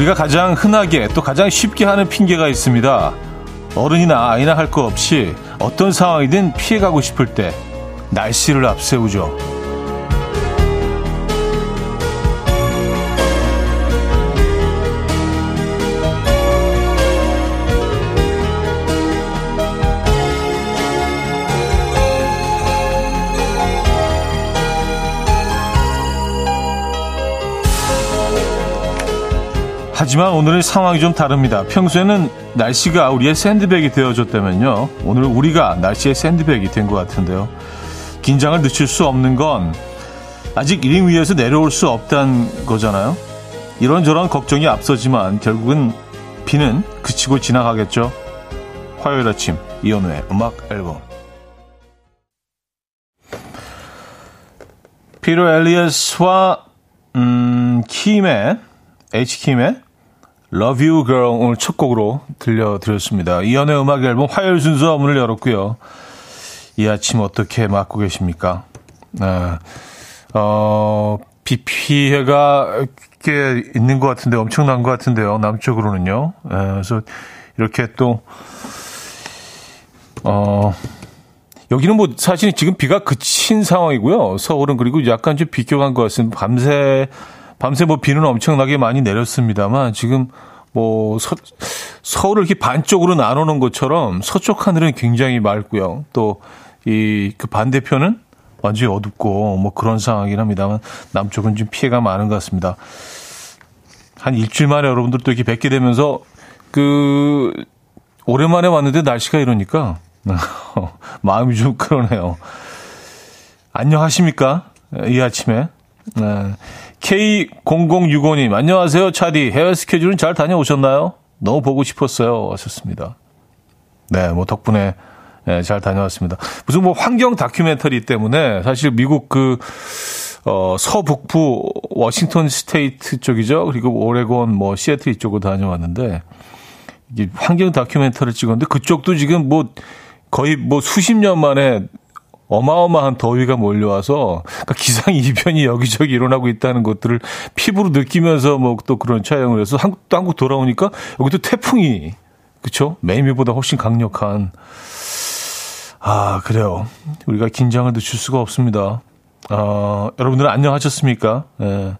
우리가 가장 흔하게 또 가장 쉽게 하는 핑계가 있습니다. 어른이나 아이나 할 거 없이 어떤 상황이든 피해가고 싶을 때 날씨를 앞세우죠. 하지만 오늘의 상황이 좀 다릅니다. 평소에는 날씨가 우리의 샌드백이 되어줬다면요. 오늘 우리가 날씨의 샌드백이 된 것 같은데요. 긴장을 늦출 수 없는 건 아직 링 위에서 내려올 수 없다는 거잖아요. 이런저런 걱정이 앞서지만 결국은 비는 그치고 지나가겠죠. 화요일 아침 이연우의 음악 앨범 피터 엘리어스와 음, 킴의 H킴의 Love You Girl 오늘 첫 곡으로 들려드렸습니다. 이연의 음악 앨범 화요일 순서 문을 열었고요. 이 아침 어떻게 맞고 계십니까? 네. 어, 비 피해가 꽤 있는 것 같은데 엄청난 것 같은데요. 남쪽으로는요. 네, 그래서 이렇게 또 어, 여기는 뭐 사실 지금 비가 그친 상황이고요. 서울은 그리고 약간 좀 비껴간 것 같습니다. 밤새 밤새 뭐 비는 엄청나게 많이 내렸습니다만 지금 뭐 서, 서울을 이렇게 반쪽으로 나누는 것처럼 서쪽 하늘은 굉장히 맑고요. 또 이 그 반대편은 완전히 어둡고 뭐 그런 상황이긴 합니다만 남쪽은 좀 피해가 많은 것 같습니다. 한 일주일 만에 여러분들 또 이렇게 뵙게 되면서 그 오랜만에 왔는데 날씨가 이러니까 마음이 좀 그러네요. 안녕하십니까? 이 아침에. 네. K0065님, 안녕하세요, 차디. 해외 스케줄은 잘 다녀오셨나요? 너무 보고 싶었어요. 하셨습니다. 네, 뭐, 덕분에, 네, 잘 다녀왔습니다. 무슨 뭐, 환경 다큐멘터리 때문에 사실 미국 그, 어, 서북부 Washington State 쪽이죠. 그리고 오레곤, 뭐, 시애틀 이쪽으로 다녀왔는데, 이게 환경 다큐멘터리를 찍었는데, 그쪽도 지금 뭐, 거의 뭐 수십 년 만에 어마어마한 더위가 몰려와서 그러니까 기상 이변이 여기저기 일어나고 있다는 것들을 피부로 느끼면서 뭐 또 그런 촬영을 해서 한국 또 한국 돌아오니까 여기도 태풍이 그렇죠? 매미보다 훨씬 강력한 아 그래요. 우리가 긴장을 늦출 수가 없습니다. 아 여러분들은 안녕하셨습니까? 예.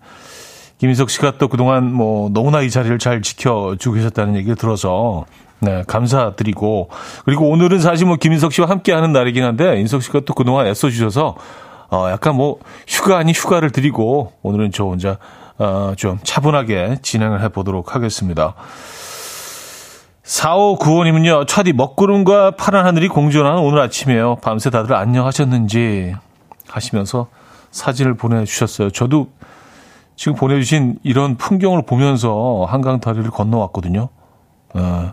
김인석 씨가 또 그동안 뭐 너무나 이 자리를 잘 지켜주고 계셨다는 얘기를 들어서 네, 감사드리고 그리고 오늘은 사실 뭐 김인석 씨와 함께 하는 날이긴 한데 인석 씨가 또 그동안 애써 주셔서 어 약간 뭐 휴가 아닌 휴가를 드리고 오늘은 저 혼자 어좀 차분하게 진행을 해 보도록 하겠습니다. 4595님은요, 차디 먹구름과 파란 하늘이 공존하는 오늘 아침이에요. 밤새 다들 안녕하셨는지 하시면서 사진을 보내주셨어요. 저도 지금 보내주신 이런 풍경을 보면서 한강 다리를 건너왔거든요. 어,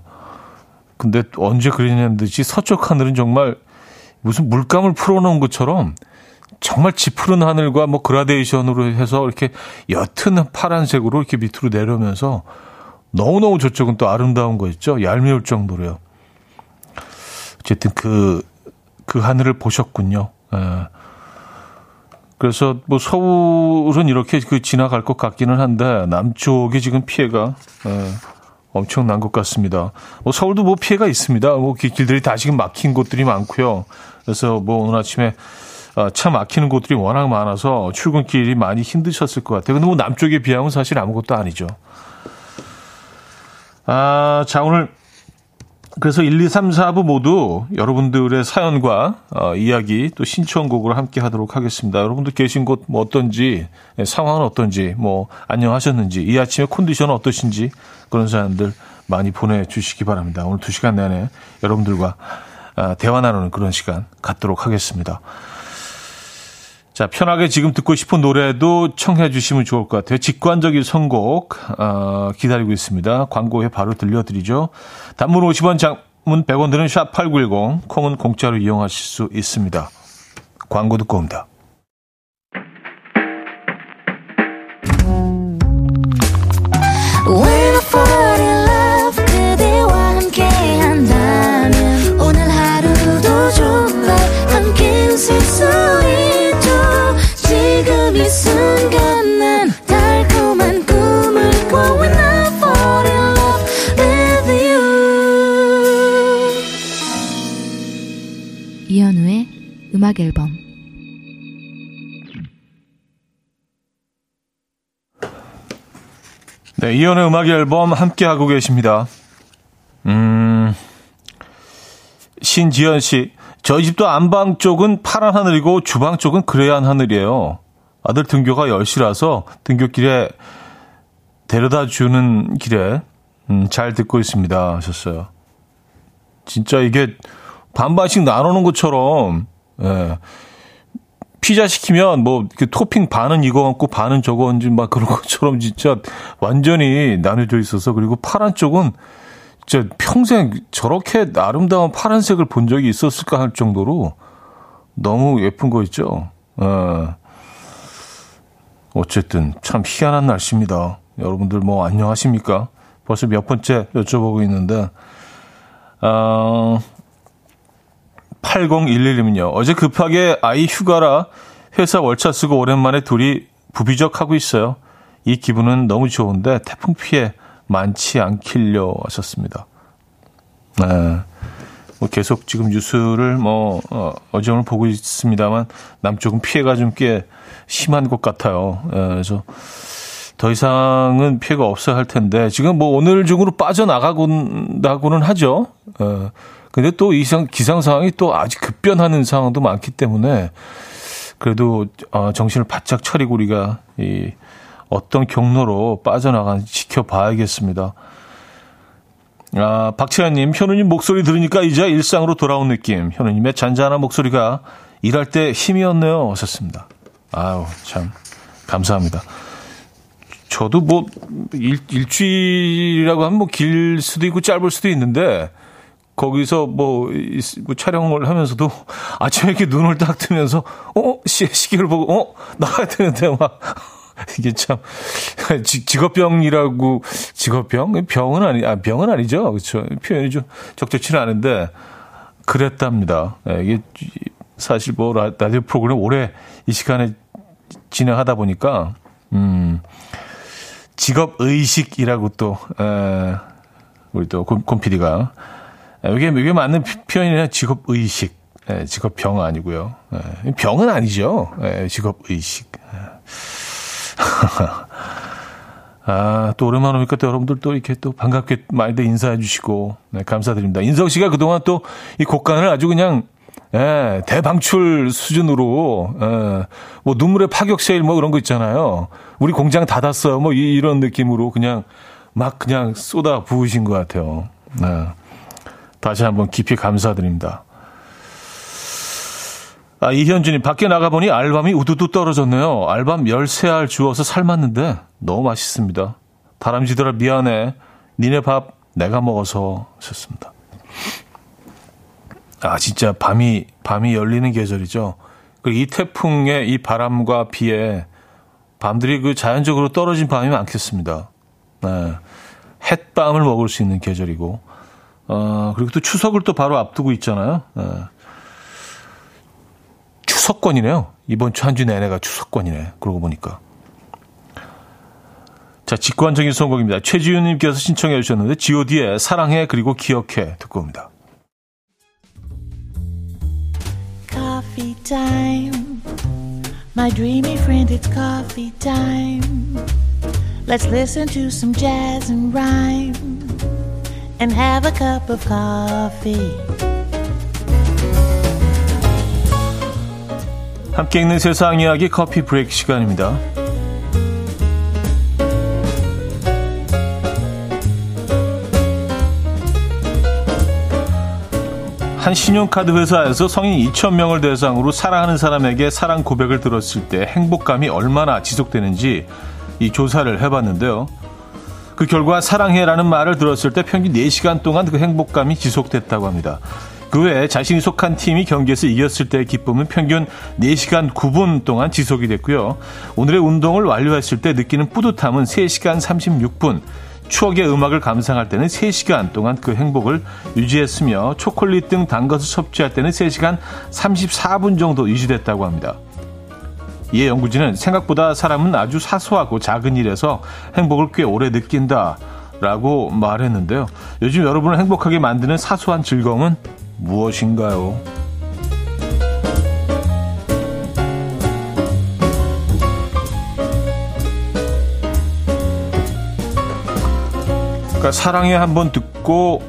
근데 언제 그랬냐는 듯이 서쪽 하늘은 정말 무슨 물감을 풀어놓은 것처럼 정말 짙푸른 하늘과 뭐 그라데이션으로 해서 이렇게 옅은 파란색으로 이렇게 밑으로 내려오면서 너무너무 저쪽은 또 아름다운 거 있죠. 얄미울 정도로요. 어쨌든 그, 그 하늘을 보셨군요. 에. 예. 그래서 뭐 서울은 이렇게 그 지나갈 것 같기는 한데 남쪽에 지금 피해가 에, 예, 엄청난 것 같습니다. 뭐 서울도 뭐 피해가 있습니다. 뭐 길들이 다시금 막힌 곳들이 많고요. 그래서 뭐 오늘 아침에 어, 차 막히는 곳들이 워낙 많아서 출근길이 많이 힘드셨을 것 같아요. 근데 뭐 남쪽에 비하면 사실 아무것도 아니죠. 아, 자, 오늘 그래서 1, 2, 3, 4부 모두 여러분들의 사연과 어, 이야기 또 신청곡으로 함께 하도록 하겠습니다. 여러분들 계신 곳 뭐 어떤지, 예, 상황은 어떤지, 뭐 안녕하셨는지, 이 아침에 컨디션은 어떠신지 그런 사연들 많이 보내주시기 바랍니다. 오늘 2시간 내내 여러분들과 어, 대화 나누는 그런 시간 갖도록 하겠습니다. 자, 편하게 지금 듣고 싶은 노래도 청해 주시면 좋을 것 같아요. 직관적인 선곡 어, 기다리고 있습니다. 광고에 바로 들려드리죠. 단문 50원, 장문 100원 드는 샵8910, 콩은 공짜로 이용하실 수 있습니다. 광고 듣고 옵니다. 네, 이연의 음악 앨범 함께 하고 계십니다. 음. 신지연 씨, 저희 집도 안방 쪽은 파란 하늘이고 주방 쪽은 그레이한 하늘이에요. 아들 등교가 10시라서 등교길에 데려다 주는 길에 음, 잘 듣고 있습니다 하셨어요. 진짜 이게 반반씩 나누는 것처럼 예. 피자 시키면 뭐 토핑 반은 이거 얹고 반은 저거 얹은 막 그런 것처럼 진짜 완전히 나눠져 있어서 그리고 파란 쪽은 진짜 평생 저렇게 아름다운 파란색을 본 적이 있었을까 할 정도로 너무 예쁜 거 있죠. 어. 어쨌든 참 희한한 날씨입니다. 여러분들 뭐 안녕하십니까? 벌써 몇 번째 여쭤보고 있는데, 어, 8011님은요. 어제 급하게 아이 휴가라 회사 월차 쓰고 오랜만에 둘이 부비적하고 있어요. 이 기분은 너무 좋은데 태풍 피해 많지 않길려 하셨습니다. 네. 뭐 계속 지금 뉴스를 뭐, 어, 어제 오늘 보고 있습니다만 남쪽은 피해가 좀 꽤 심한 것 같아요. 네, 그래서 더 이상은 피해가 없어야 할 텐데 지금 뭐 오늘 중으로 빠져나가곤다고는 하죠. 어, 근데 또 이상 기상 상황이 또 아직 급변하는 상황도 많기 때문에 그래도 어, 정신을 바짝 차리고 우리가 이 어떤 경로로 빠져나가는지 지켜봐야겠습니다. 아, 박채연님, 현우님 목소리 들으니까 이제 일상으로 돌아온 느낌. 현우님의 잔잔한 목소리가 일할 때 힘이었네요. 하셨습니다. 아유, 참, 감사합니다. 저도 뭐, 일, 일주일이라고 하면 뭐 길 수도 있고 짧을 수도 있는데, 거기서 뭐, 뭐 촬영을 하면서도 아침에 이렇게 눈을 딱 뜨면서, 어? 시, 시계를 보고, 어? 나가야 되는데 막, 이게 참 직업병이라고 직업병? 병은 아니 아 병은 아니죠. 그렇죠 표현이 좀 적절치는 않은데 그랬답니다. 예, 이게 사실 뭐 라디오 프로그램 오래 이 시간에 진행하다 보니까 음 직업 의식이라고 또 에, 우리 또 곰피디가 이게 이게 맞는 표현이냐 직업 의식 예, 직업 병 아니고요 예, 병은 아니죠 예, 직업 의식. 예. 아, 또 오랜만에 오니까 또 여러분들 또 이렇게 또 반갑게 많이들 인사해 주시고, 네, 감사드립니다. 인성 씨가 그동안 또 이 곡간을 아주 그냥, 예, 대방출 수준으로, 예, 뭐 눈물의 파격 세일 뭐 그런 거 있잖아요. 우리 공장 닫았어요. 뭐 이, 이런 느낌으로 그냥 막 그냥 쏟아 부으신 것 같아요. 네. 다시 한번 깊이 감사드립니다. 아, 이현준이 밖에 나가보니 알밤이 우두두 떨어졌네요. 알밤 13알 주워서 삶았는데 너무 맛있습니다. 다람쥐들아 미안해. 니네 밥 내가 먹어서 하셨습니다. 아, 진짜 밤이, 밤이 열리는 계절이죠. 그리고 이 태풍의 이 바람과 비에 밤들이 그 자연적으로 떨어진 밤이 많겠습니다. 네. 햇밤을 먹을 수 있는 계절이고, 어, 그리고 또 추석을 또 바로 앞두고 있잖아요. 네. 추석권이네요. 이번 주 한 주 내내가 추석권이네. 그러고 보니까. 자, 직관적인 선곡입니다. 최지윤님께서 신청해 주셨는데, god의 사랑해 그리고 기억해 듣고 옵니다. Coffee. My dreamy friend, it's coffee time. Let's listen to some jazz and rhyme and have a cup of coffee. 함께 읽는 세상 이야기 커피 브레이크 시간입니다. 한 신용카드 회사에서 성인 2,000명을 대상으로 사랑하는 사람에게 사랑 고백을 들었을 때 행복감이 얼마나 지속되는지 이 조사를 해봤는데요. 그 결과 사랑해라는 말을 들었을 때 평균 4시간 동안 그 행복감이 지속됐다고 합니다. 그 외에 자신이 속한 팀이 경기에서 이겼을 때의 기쁨은 평균 4시간 9분 동안 지속이 됐고요. 오늘의 운동을 완료했을 때 느끼는 뿌듯함은 3시간 36분, 추억의 음악을 감상할 때는 3시간 동안 그 행복을 유지했으며 초콜릿 등 단 것을 섭취할 때는 3시간 34분 정도 유지됐다고 합니다. 이에 연구진은 생각보다 사람은 아주 사소하고 작은 일에서 행복을 꽤 오래 느낀다. 라고 말했는데요. 요즘 여러분을 행복하게 만드는 사소한 즐거움은 무엇인가요? 그러니까 사랑에 한번 듣고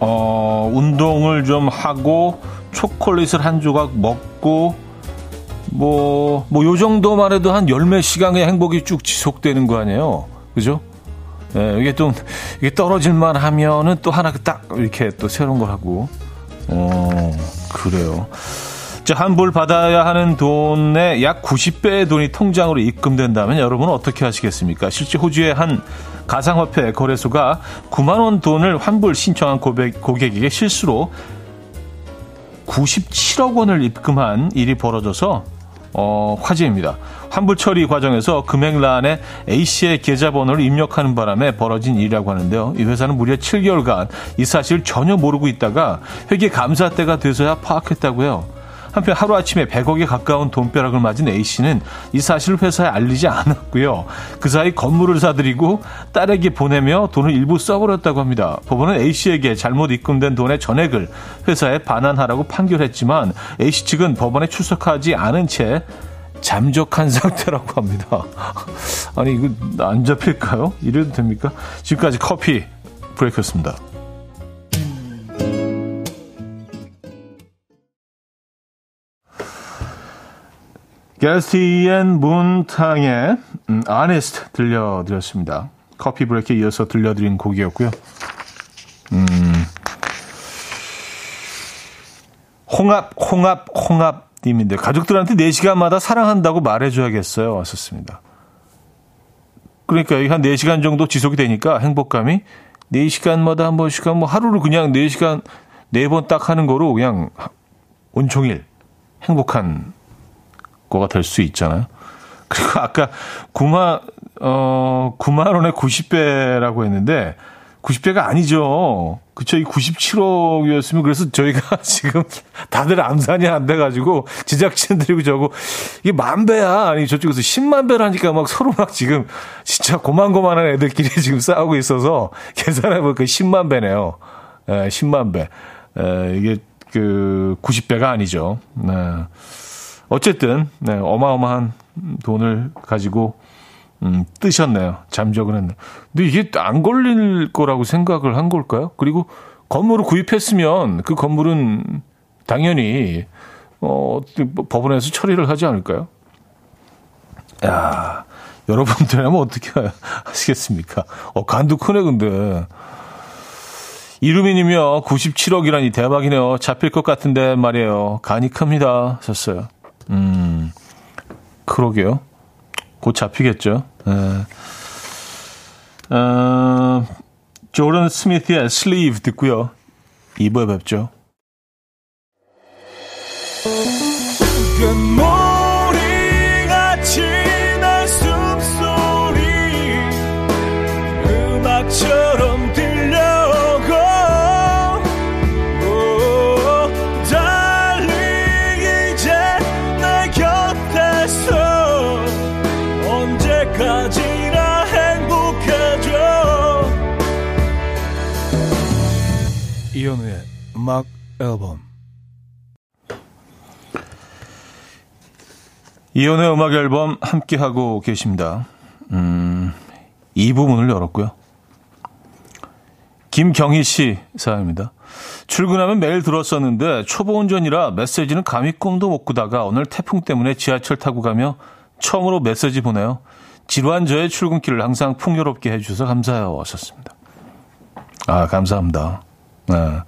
어, 운동을 좀 하고 초콜릿을 한 조각 먹고 뭐, 뭐, 요 정도만 해도 한 열몇 시간의 행복이 쭉 지속되는 거 아니에요? 그죠? 예, 이게 좀, 이게 떨어질만 하면은 또 하나 딱 이렇게 또 새로운 걸 하고. 어, 그래요. 자, 환불 받아야 하는 돈의 약 90배의 돈이 통장으로 입금된다면 여러분은 어떻게 하시겠습니까? 실제 호주의 한 가상화폐 거래소가 9만원 돈을 환불 신청한 고백, 고객에게 실수로 97억 원을 입금한 일이 벌어져서 어, 화제입니다. 환불 처리 과정에서 금액란에 A씨의 계좌번호를 입력하는 바람에 벌어진 일이라고 하는데요. 이 회사는 무려 7개월간 이 사실을 전혀 모르고 있다가 회계 감사 때가 돼서야 파악했다고요. 한편 하루아침에 100억에 가까운 돈벼락을 맞은 A씨는 이 사실을 회사에 알리지 않았고요. 그 사이 건물을 사들이고 딸에게 보내며 돈을 일부 써버렸다고 합니다. 법원은 A씨에게 잘못 입금된 돈의 전액을 회사에 반환하라고 판결했지만 A씨 측은 법원에 출석하지 않은 채 잠적한 상태라고 합니다. 아니 이거 안 잡힐까요? 이래도 됩니까? 지금까지 커피 브레이크였습니다. 게스티앤 문탕의 음, Honest 들려드렸습니다. 커피 브레이크에 이어서 들려드린 곡이었고요. 음, 홍합, 홍합, 홍합 님인데 가족들한테 4시간마다 사랑한다고 말해줘야겠어요. 왔었습니다. 그러니까 한 4시간 정도 지속이 되니까 행복감이 4시간마다 한 번씩 뭐 하루를 그냥 4시간 4번 딱 하는 거로 그냥 온종일 행복한 거가 될 수 있잖아요. 그리고 아까 9만, 어, 9만 원에 90배라고 했는데, 90배가 아니죠. 그쵸. 이 97억이었으면 그래서 저희가 지금 다들 암산이 안 돼가지고 제작진들이고 저고 이게 만 배야. 아니 저쪽에서 10만 배라니까 막 서로 막 지금 진짜 고만고만한 애들끼리 지금 싸우고 있어서 계산해보니까 10만 배네요. 에, 10만 배. 에, 이게 그 90배가 아니죠. 네. 어쨌든 네, 어마어마한 돈을 가지고 음, 뜨셨네요. 잠적을 했네. 근데 이게 안 걸릴 거라고 생각을 한 걸까요? 그리고 건물을 구입했으면 그 건물은 당연히 어, 법원에서 처리를 하지 않을까요? 야, 여러분들이라면 어떻게 하시겠습니까? 어, 간도 크네, 근데. 이루미님이요, 97억이라니 대박이네요. 잡힐 것 같은데 말이에요. 간이 큽니다. 썼어요. 음, 그러게요. 곧 잡히겠죠. 네. 어, 조던 스미스의 슬리브 듣고요. 2부에 뵙죠. 음악 앨범 이현우의 음악 앨범 함께하고 계십니다. 음, 이 부분을 열었고요. 김경희 씨 사연입니다. 출근하면 매일 들었었는데 초보 운전이라 메시지는 감히 꿈도 못 꾸다가 오늘 태풍 때문에 지하철 타고 가며 처음으로 메시지 보내요. 지루한 저의 출근길을 항상 풍요롭게 해주셔서 감사해요. 왔었습니다. 아, 감사합니다. 네.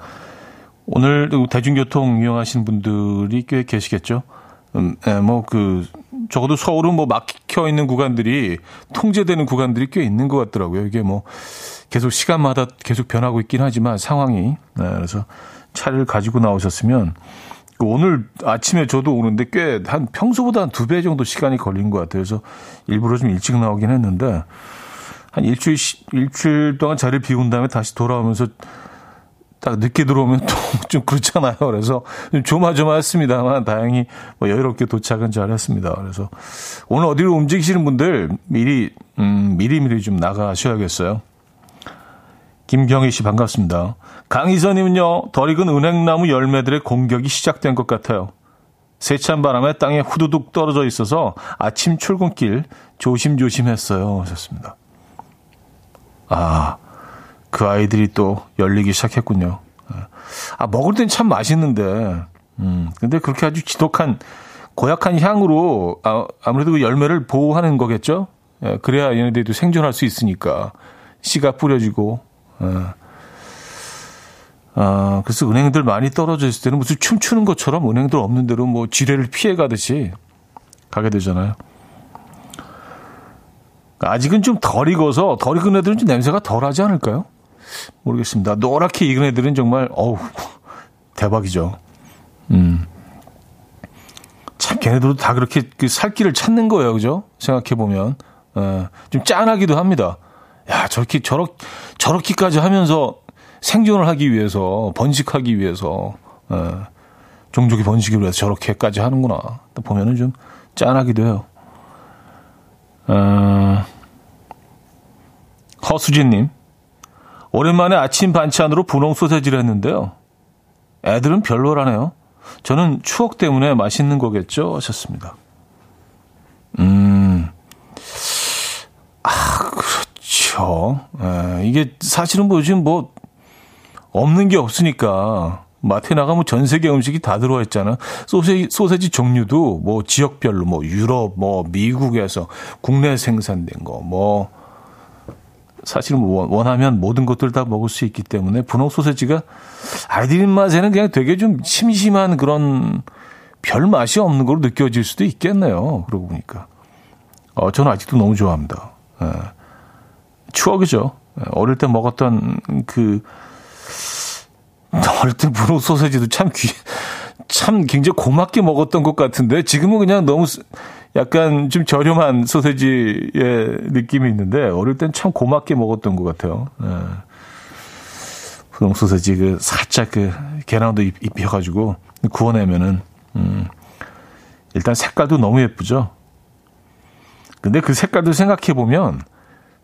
오늘 대중교통 이용하시는 분들이 꽤 계시겠죠. 음, 네, 뭐, 그, 적어도 서울은 뭐 막혀 있는 구간들이 통제되는 구간들이 꽤 있는 것 같더라고요. 이게 뭐 계속 시간마다 계속 변하고 있긴 하지만 상황이. 네, 그래서 차를 가지고 나오셨으면 그 오늘 아침에 저도 오는데 꽤 한 평소보다 한 두 배 정도 시간이 걸린 것 같아요. 그래서 일부러 좀 일찍 나오긴 했는데 한 일주일, 일주일 동안 자리를 비운 다음에 다시 돌아오면서 딱 늦게 들어오면 또 좀 그렇잖아요. 그래서 좀 조마조마했습니다만 다행히 뭐 여유롭게 도착은 잘했습니다. 그래서 오늘 어디로 움직이시는 분들 미리 음, 미리 미리 좀 나가셔야겠어요. 김경희 씨 반갑습니다. 강희선님은요 덜 익은 은행나무 열매들의 공격이 시작된 것 같아요. 세찬 바람에 땅에 후두둑 떨어져 있어서 아침 출근길 조심조심했어요. 하셨습니다. 아, 그 아이들이 또 열리기 시작했군요. 아, 먹을 땐 참 맛있는데, 음, 근데 그렇게 아주 지독한, 고약한 향으로 아, 아무래도 그 열매를 보호하는 거겠죠? 예, 그래야 얘네들도 생존할 수 있으니까. 씨가 뿌려지고, 예. 아, 그래서 은행들 많이 떨어져 있을 때는 무슨 춤추는 것처럼 은행들 없는 대로 뭐 지뢰를 피해 가듯이 가게 되잖아요. 아직은 좀 덜 익어서 덜 익은 애들은 좀 냄새가 덜 하지 않을까요? 모르겠습니다. 노랗게 익은 애들은 정말 어우 대박이죠. 음. 참 걔네들도 다 그렇게 그 살길을 찾는 거예요, 그죠? 생각해 보면 어, 좀 짠하기도 합니다. 야 저렇게 저렇 저렇게까지 하면서 생존을 하기 위해서 번식하기 위해서 어, 종족이 번식을 위해서 저렇게까지 하는구나. 보면은 좀 짠하기도 해요. 어, 허수진님, 오랜만에 아침 반찬으로 분홍 소세지를 했는데요. 애들은 별로라네요. 저는 추억 때문에 맛있는 거겠죠? 하셨습니다. 음, 아, 그렇죠. 에, 이게 사실은 뭐 지금 뭐 없는 게 없으니까 마트에 나가면 전 세계 음식이 다 들어와 있잖아. 소세지, 소세지 종류도 뭐 지역별로 뭐 유럽, 뭐 미국에서 국내 생산된 거, 뭐 사실은 뭐 원하면 모든 것들 다 먹을 수 있기 때문에 분홍 소세지가 아이들 입맛에는 그냥 되게 좀 심심한 그런 별 맛이 없는 걸로 느껴질 수도 있겠네요. 그러고 보니까. 어, 저는 아직도 너무 좋아합니다. 예. 추억이죠. 예, 어릴 때 먹었던 그 어릴 때 분홍 소세지도 참 귀, 참 굉장히 고맙게 먹었던 것 같은데 지금은 그냥 너무 약간 좀 저렴한 소세지의 느낌이 있는데 어릴 땐 참 고맙게 먹었던 것 같아요. 네. 분홍 소세지 그 살짝 그 계란도 입, 입혀가지고 구워내면은 음, 일단 색깔도 너무 예쁘죠. 근데 그 색깔도 생각해 보면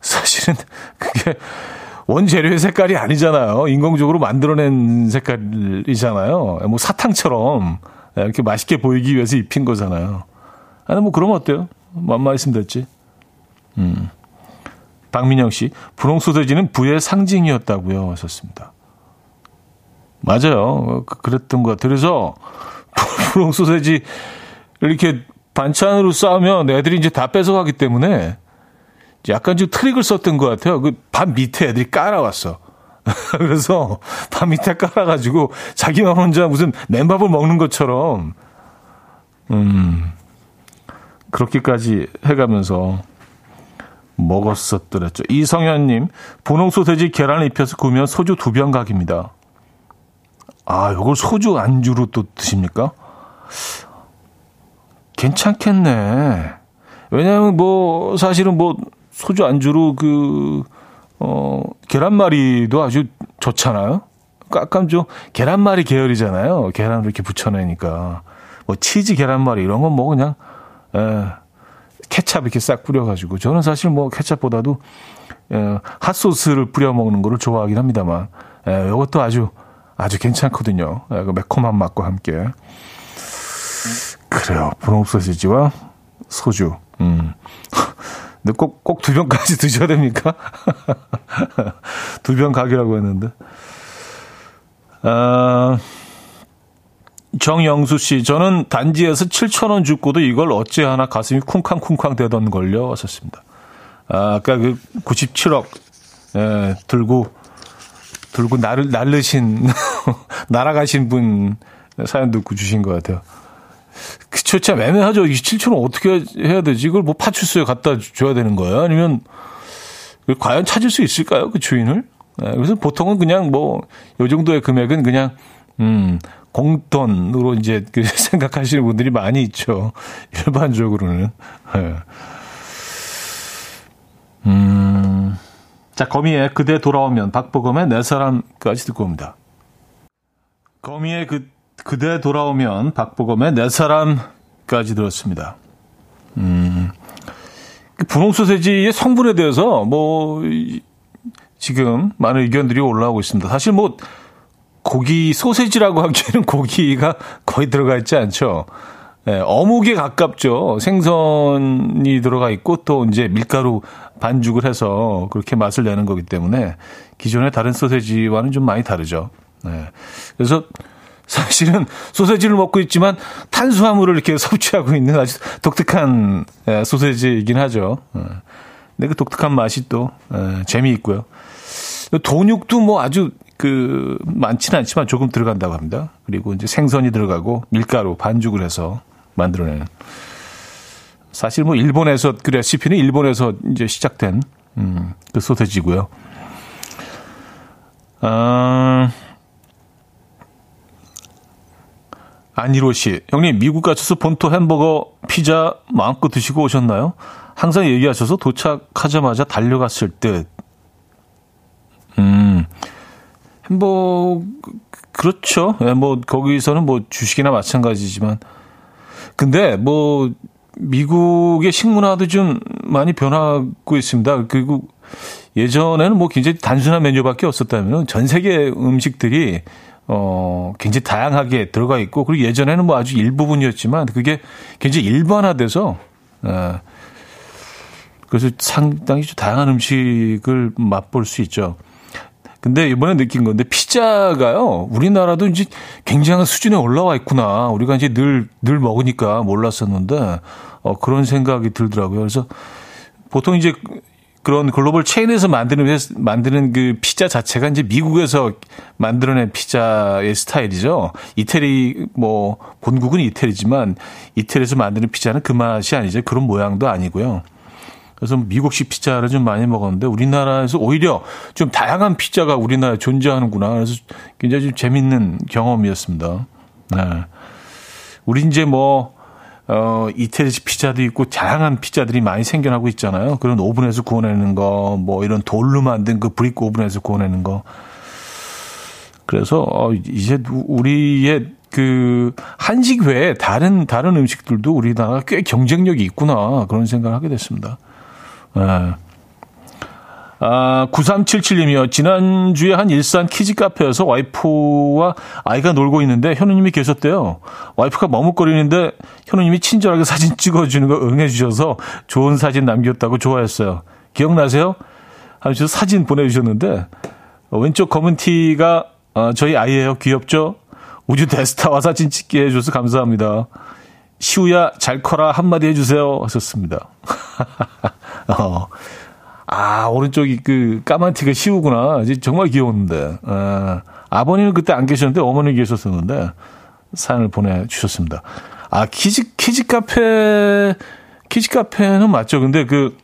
사실은 그게 원재료의 색깔이 아니잖아요. 인공적으로 만들어낸 색깔이잖아요. 뭐 사탕처럼 이렇게 맛있게 보이기 위해서 입힌 거잖아요. 아니, 뭐 그러면 어때요? 맘마 있으면 됐지. 음. 박민영 씨, 분홍 소세지는 부의 상징이었다고요. 하셨습니다. 맞아요. 그, 그랬던 것 같아요. 그래서 분홍 소세지 이렇게 반찬으로 싸우면 애들이 이제 다 뺏어가기 때문에 약간 좀 트릭을 썼던 것 같아요. 그 밥 밑에 애들이 깔아왔어. 그래서 밥 밑에 깔아가지고 자기만 혼자 무슨 맨밥을 먹는 것처럼, 음, 그렇게까지 해가면서 먹었었더랬죠. 이성현님, 분홍 소세지 계란을 입혀서 구우면 소주 두 병 각입니다. 아, 이걸 소주 안주로 또 드십니까? 괜찮겠네. 왜냐하면 뭐 사실은 뭐 소주 안주로 그, 어, 계란말이도 아주 좋잖아요. 좀 계란말이 계열이잖아요. 계란을 이렇게 붙여내니까. 뭐 치즈 계란말이 이런 건 뭐 그냥, 에, 케찹 이렇게 싹 뿌려가지고. 저는 사실 뭐 케찹보다도 에, 핫소스를 뿌려 먹는 거를 좋아하긴 합니다만. 에, 이것도 아주, 아주 괜찮거든요. 에, 그 매콤한 맛과 함께. 그래요. 분홍 소시지와 소주. 음. 근데 꼭, 꼭 두 병까지 드셔야 됩니까? 두병 각이라고 했는데. 아, 정영수 씨, 저는 단지에서 7,000원 주고도 이걸 어찌 하나 가슴이 쿵쾅쿵쾅 되던 걸요. 하셨습니다. 아, 아까 그 97억, 예, 들고, 들고 날, 날르신, 날아가신 분 사연 듣고 주신 것 같아요. 그쵸, 참 애매하죠. 27,000원 어떻게 해야 되지? 이걸 뭐 파출소에 갖다 줘야 되는 거예요? 아니면 과연 찾을 수 있을까요? 그 주인을? 네, 그래서 보통은 그냥 뭐, 요 정도의 금액은 그냥, 음, 공돈으로 이제 그 생각하시는 분들이 많이 있죠. 일반적으로는. 네. 음, 자, 거미의 그대 돌아오면 박보검의 내 사람까지 듣고 옵니다. 거미의 그 그대 돌아오면 박보검의 내 사람까지 들었습니다. 음, 그 분홍 소세지의 성분에 대해서 뭐 지금 많은 의견들이 올라오고 있습니다. 사실 뭐 고기 소세지라고 하기에는 고기가 거의 들어가 있지 않죠. 예, 어묵에 가깝죠. 생선이 들어가 있고 또 이제 밀가루 반죽을 해서 그렇게 맛을 내는 거기 때문에 기존의 다른 소세지와는 좀 많이 다르죠. 예. 그래서 사실은 소세지를 먹고 있지만 탄수화물을 이렇게 섭취하고 있는 아주 독특한 예, 소세지이긴 하죠. 예. 근데 그 독특한 맛이 또 예, 재미있고요. 돈육도 뭐 아주 그 많지는 않지만 조금 들어간다고 합니다. 그리고 이제 생선이 들어가고 밀가루 반죽을 해서 만들어내는. 사실 뭐 일본에서 그 레시피는 일본에서 이제 시작된 음, 그 소세지고요. 아, 안희로 씨, 형님 미국 가셔서 본토 햄버거, 피자 마음껏 드시고 오셨나요? 항상 얘기하셔서 도착하자마자 달려갔을 듯. 음, 햄버거 그렇죠. 예, 뭐 거기서는 뭐 주식이나 마찬가지지만 근데 뭐 미국의 식문화도 좀 많이 변하고 있습니다. 그리고 예전에는 뭐 굉장히 단순한 메뉴밖에 없었다면 전 세계 음식들이 어 굉장히 다양하게 들어가 있고 그리고 예전에는 뭐 아주 일부분이었지만 그게 굉장히 일반화돼서 어 그래서 상당히 좀 다양한 음식을 맛볼 수 있죠. 근데 이번에 느낀 건데 피자가요. 우리나라도 이제 굉장한 수준에 올라와 있구나. 우리가 이제 늘 늘 먹으니까 몰랐었는데 어 그런 생각이 들더라고요. 그래서 보통 이제 그런 글로벌 체인에서 만드는 만드는 그 피자 자체가 이제 미국에서 만들어낸 피자의 스타일이죠. 이태리 뭐 본국은 이태리지만 이태리에서 만드는 피자는 그 맛이 아니죠. 그런 모양도 아니고요. 그래서 미국식 피자를 좀 많이 먹었는데 우리나라에서 오히려 좀 다양한 피자가 우리나라에 존재하는구나. 그래서 굉장히 좀 재밌는 경험이었습니다. 네. 우리 이제 뭐, 어, 이태리식 피자도 있고 다양한 피자들이 많이 생겨나고 있잖아요. 그런 오븐에서 구워내는 거, 뭐 이런 돌로 만든 그 브릭 오븐에서 구워내는 거. 그래서 어, 이제 우리의 그 한식 외에 다른 다른 음식들도 우리나라가 꽤 경쟁력이 있구나 그런 생각을 하게 됐습니다. 네. 아, 9377님이요. 지난주에 한 일산 키즈 카페에서 와이프와 아이가 놀고 있는데 현우님이 계셨대요. 와이프가 머뭇거리는데 현우님이 친절하게 사진 찍어주는 거 응해주셔서 좋은 사진 남겼다고 좋아했어요. 기억나세요? 하면서 사진 보내주셨는데 왼쪽 검은 티가 어, 저희 아이예요. 귀엽죠? 우주 대스타와 사진 찍게 해줘서 감사합니다. 시우야 잘 커라 한마디 해주세요. 하셨습니다. 어. 아, 오른쪽이 그 까만 티가 시우구나. 정말 귀여웠는데. 아, 아버님은 그때 안 계셨는데 어머니 계셨었는데 사연을 보내주셨습니다. 아, 키즈, 키즈 카페, 키즈 카페는 맞죠. 근데 그,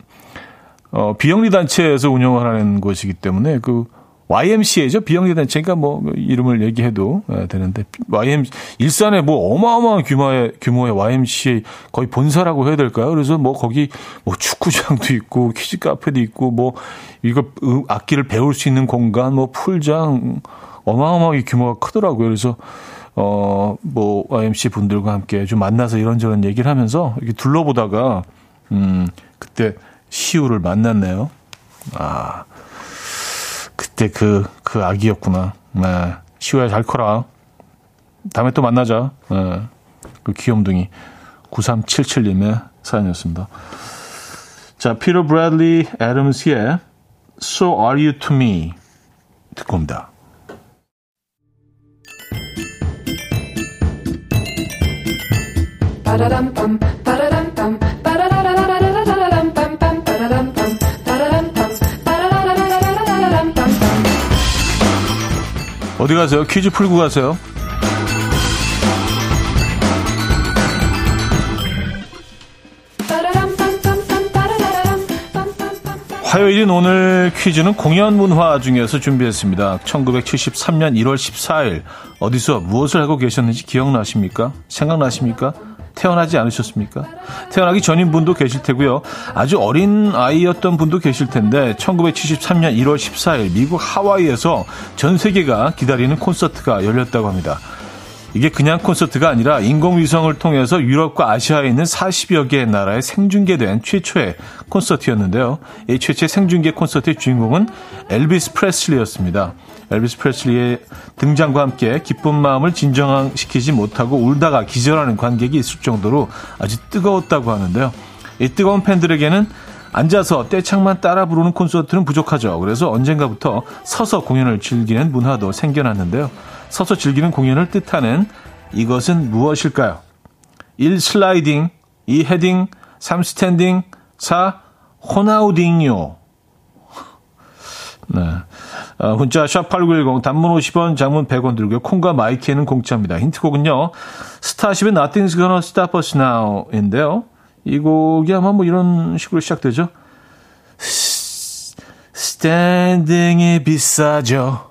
어, 비영리 단체에서 운영을 하는 곳이기 때문에 그 YMCA죠. 비영리 단체니까 뭐 이름을 얘기해도 예, 되는데 YM 일산에 뭐 어마어마한 규모의 규모의 YMCA 거의 본사라고 해야 될까요? 그래서 뭐 거기 뭐 축구장도 있고 키즈 카페도 있고 뭐 이거 악기를 배울 수 있는 공간 뭐 풀장 어마어마하게 규모가 크더라고요. 그래서 어 뭐 YMC 분들과 함께 좀 만나서 이런저런 얘기를 하면서 이렇게 둘러보다가 음 그때 시우를 만났네요. 아 그때 그, 그 아기였구나. 네. 시우야 잘 커라. 다음에 또 만나자. 네. 그 귀염둥이. 9377님의 사연이었습니다. 자, 피터 브래들리 애덤스의 So Are You To Me 듣고 옵니다. 어디 가세요? 퀴즈 풀고 가세요. 화요일인 오늘 퀴즈는 공연 문화 중에서 준비했습니다. 1973년 1월 14일 어디서 무엇을 하고 계셨는지 기억나십니까? 생각나십니까? 태어나지 않으셨습니까? 태어나기 전인 분도 계실 테고요. 아주 어린 아이였던 분도 계실 텐데 1973년 1월 14일 미국 하와이에서 전 세계가 기다리는 콘서트가 열렸다고 합니다. 이게 그냥 콘서트가 아니라 인공위성을 통해서 유럽과 아시아에 있는 40여 개의 나라에 생중계된 최초의 콘서트였는데요. 이 최초의 생중계 콘서트의 주인공은 엘비스 프레슬리였습니다. 엘비스 프레슬리의 등장과 함께 기쁜 마음을 진정시키지 못하고 울다가 기절하는 관객이 있을 정도로 아주 뜨거웠다고 하는데요. 이 뜨거운 팬들에게는 앉아서 떼창만 따라 부르는 콘서트는 부족하죠. 그래서 언젠가부터 서서 공연을 즐기는 문화도 생겨났는데요. 서서 즐기는 공연을 뜻하는 이것은 무엇일까요? 1. 슬라이딩 2. 헤딩 3. 스탠딩 4. 호나우딩요 네. 어, 문자 샵8910 단문 50원 장문 100원 들고요. 콩과 my K는 공짜입니다. 힌트곡은요. 스타쉽의 Nothing's Gonna Stop Us Now인데요. 이 곡이 아마 뭐 이런 식으로 시작되죠. 스탠딩이 비싸죠.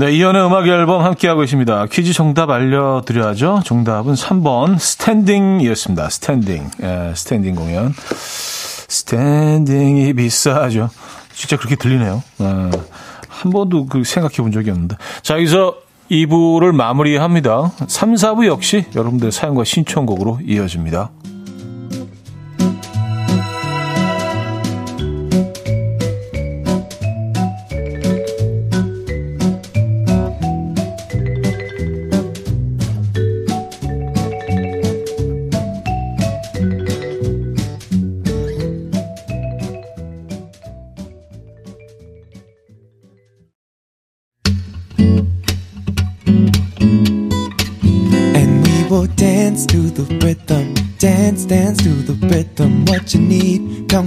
네, 이현우의 음악 앨범 함께하고 있습니다. 퀴즈 정답 알려드려야죠. 정답은 3번 스탠딩이었습니다. 스탠딩. 예, 스탠딩 공연. 스탠딩이 비싸죠. 진짜 그렇게 들리네요. 예, 한 번도 그 생각해 본 적이 없는데. 자, 여기서 2부를 마무리합니다. 3, 4부 역시 여러분들 사연과 신청곡으로 이어집니다.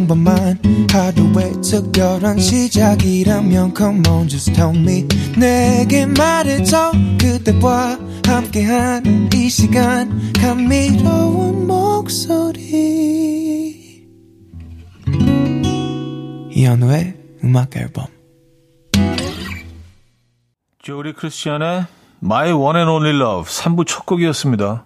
평범한 하루의 특별한 시작이라면 Come on just tell me. 내게 말해줘. 그대와 함께한 이 시간. 감미로운 목소리. 이현우의 음악 앨범. 조리 크리스티안의 My One and Only Love 3부 첫 곡이었습니다.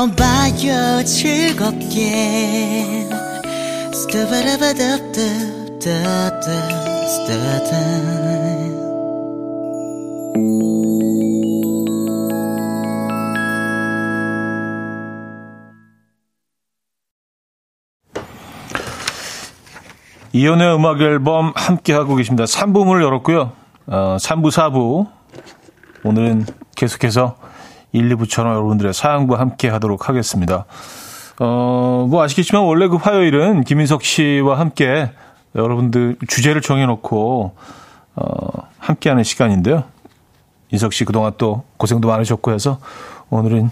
들어봐요 즐겁게 이연의 음악 앨범 함께 하고 계십니다. 3부 문을 열었고요. 어, 3부, 4부 오늘은 계속해서 1, 2부처럼 여러분들의 사연과 함께 하도록 하겠습니다. 어, 뭐 아시겠지만 원래 그 화요일은 김인석 씨와 함께 여러분들 주제를 정해놓고, 어, 함께하는 시간인데요. 인석 씨 그동안 또 고생도 많으셨고 해서 오늘은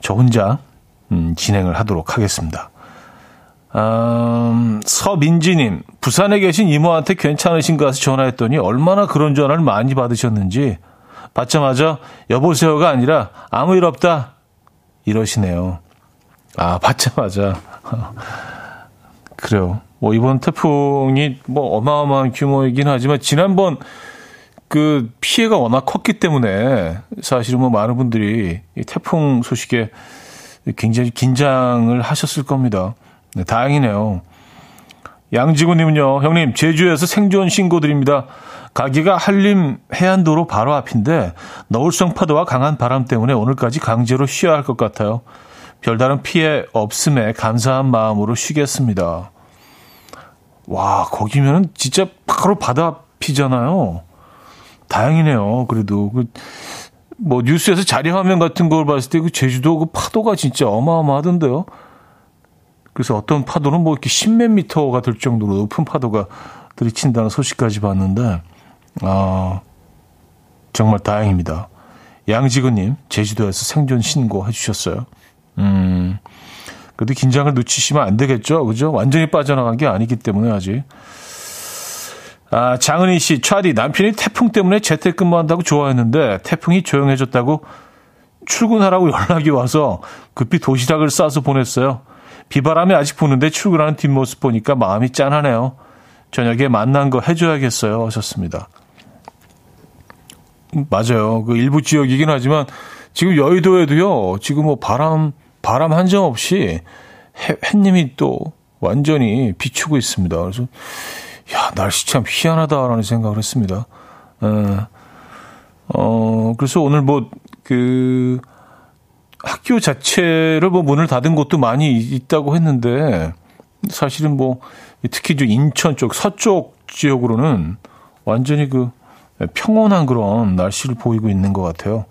저 혼자 음, 진행을 하도록 하겠습니다. 음, 서민지님, 부산에 계신 이모한테 괜찮으신가 해서 전화했더니 얼마나 그런 전화를 많이 받으셨는지 받자마자 여보세요가 아니라 아무 일 없다 이러시네요. 아, 받자마자. 그래요. 뭐 이번 태풍이 뭐 어마어마한 규모이긴 하지만 지난번 그 피해가 워낙 컸기 때문에 사실은 뭐 많은 분들이 이 태풍 소식에 굉장히 긴장을 하셨을 겁니다. 네, 다행이네요. 양지구님은요, 형님, 제주에서 생존 신고 드립니다. 가게가 한림 해안도로 바로 앞인데, 너울성 파도와 강한 바람 때문에 오늘까지 강제로 쉬어야 할 것 같아요. 별다른 피해 없음에 감사한 마음으로 쉬겠습니다. 와, 거기면은 진짜 바로 바다 앞이잖아요. 다행이네요. 그래도. 그, 뭐, 뉴스에서 자리 화면 같은 걸 봤을 때 그 제주도 그 파도가 진짜 어마어마하던데요. 그래서 어떤 파도는 뭐 이렇게 십몇 미터가 될 정도로 높은 파도가 들이친다는 소식까지 봤는데, 아, 정말 다행입니다. 양지근님, 제주도에서 생존 신고 해 주셨어요. 음, 그래도 긴장을 늦추시면 안 되겠죠? 그죠? 완전히 빠져나간 게 아니기 때문에 아직. 아, 장은희 씨, 차디, 남편이 태풍 때문에 재택근무한다고 좋아했는데, 태풍이 조용해졌다고 출근하라고 연락이 와서 급히 도시락을 싸서 보냈어요. 비바람이 아직 부는데 출근하는 뒷모습 보니까 마음이 짠하네요. 저녁에 만난 거 해줘야겠어요. 하셨습니다. 맞아요. 그 일부 지역이긴 하지만 지금 여의도에도요. 지금 뭐 바람 바람 한 점 없이 해, 햇님이 또 완전히 비추고 있습니다. 그래서 야 날씨 참 희한하다라는 생각을 했습니다. 어, 어 그래서 오늘 뭐 그 학교 자체를 뭐 문을 닫은 곳도 많이 있다고 했는데 사실은 뭐 특히 좀 인천 쪽 서쪽 지역으로는 완전히 그 평온한 그런 날씨를 보이고 있는 것 같아요.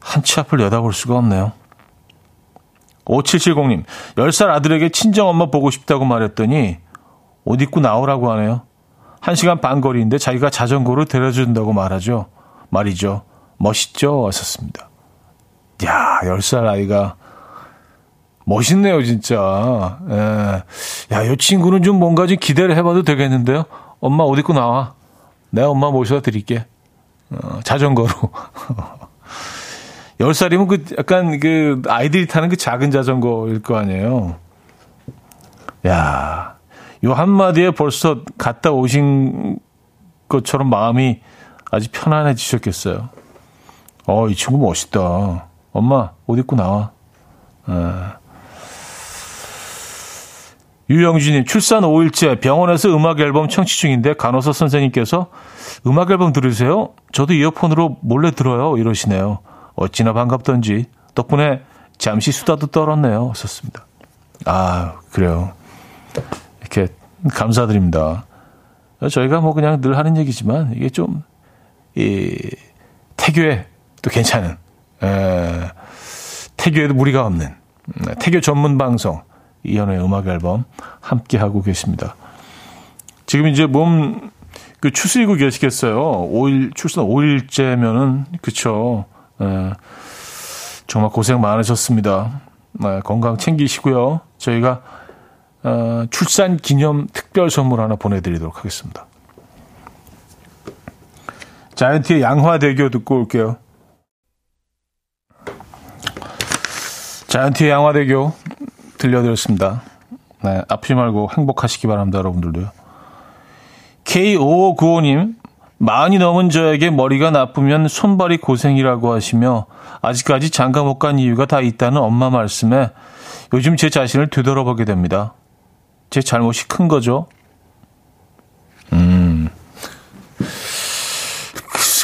한치 앞을 내다볼 수가 없네요. 5770님, 10살 아들에게 친정엄마 보고 싶다고 말했더니 옷 입고 나오라고 하네요. 1시간 반 거리인데 자기가 자전거로 데려준다고 말하죠. 말이죠. 멋있죠? 하셨습니다. 야, 10살 아이가 멋있네요, 진짜. 예. 야, 이 친구는 좀 뭔가 좀 기대를 해봐도 되겠는데요? 엄마 어디 입고 나와? 내가 엄마 모셔다 드릴게. 어, 자전거로. 10살이면 그 약간 그 아이들이 타는 그 작은 자전거일 거 아니에요. 야, 요 한마디에 벌써 갔다 오신 것처럼 마음이 아주 편안해지셨겠어요. 어, 이 친구 멋있다. 엄마, 옷 입고 나와. 아. 유영진님, 출산 5일째 병원에서 음악 앨범 청취 중인데 간호사 선생님께서 음악 앨범 들으세요? 저도 이어폰으로 몰래 들어요. 이러시네요. 어찌나 반갑던지 덕분에 잠시 수다도 떨었네요. 썼습니다. 아, 그래요. 이렇게 감사드립니다. 저희가 뭐 그냥 늘 하는 얘기지만 이게 좀, 이, 태교에 또 괜찮은 에, 태교에도 무리가 없는 네, 태교 전문 방송 이현우의 음악 앨범 함께 하고 계십니다. 지금 이제 몸 그 추스리고 계시겠어요. 5일 출산 5일째면은 그쵸. 에, 정말 고생 많으셨습니다. 네, 건강 챙기시고요. 저희가 어, 출산 기념 특별 선물 하나 보내드리도록 하겠습니다. 자이언티의 양화대교 듣고 올게요. 자이언티의 양화대교 들려드렸습니다. 네, 아프지 말고 행복하시기 바랍니다, 여러분들도요. K5595님, 많이 넘은 저에게 머리가 나쁘면 손발이 고생이라고 하시며, 아직까지 장가 못 간 이유가 다 있다는 엄마 말씀에 요즘 제 자신을 되돌아보게 됩니다. 제 잘못이 큰 거죠? 음.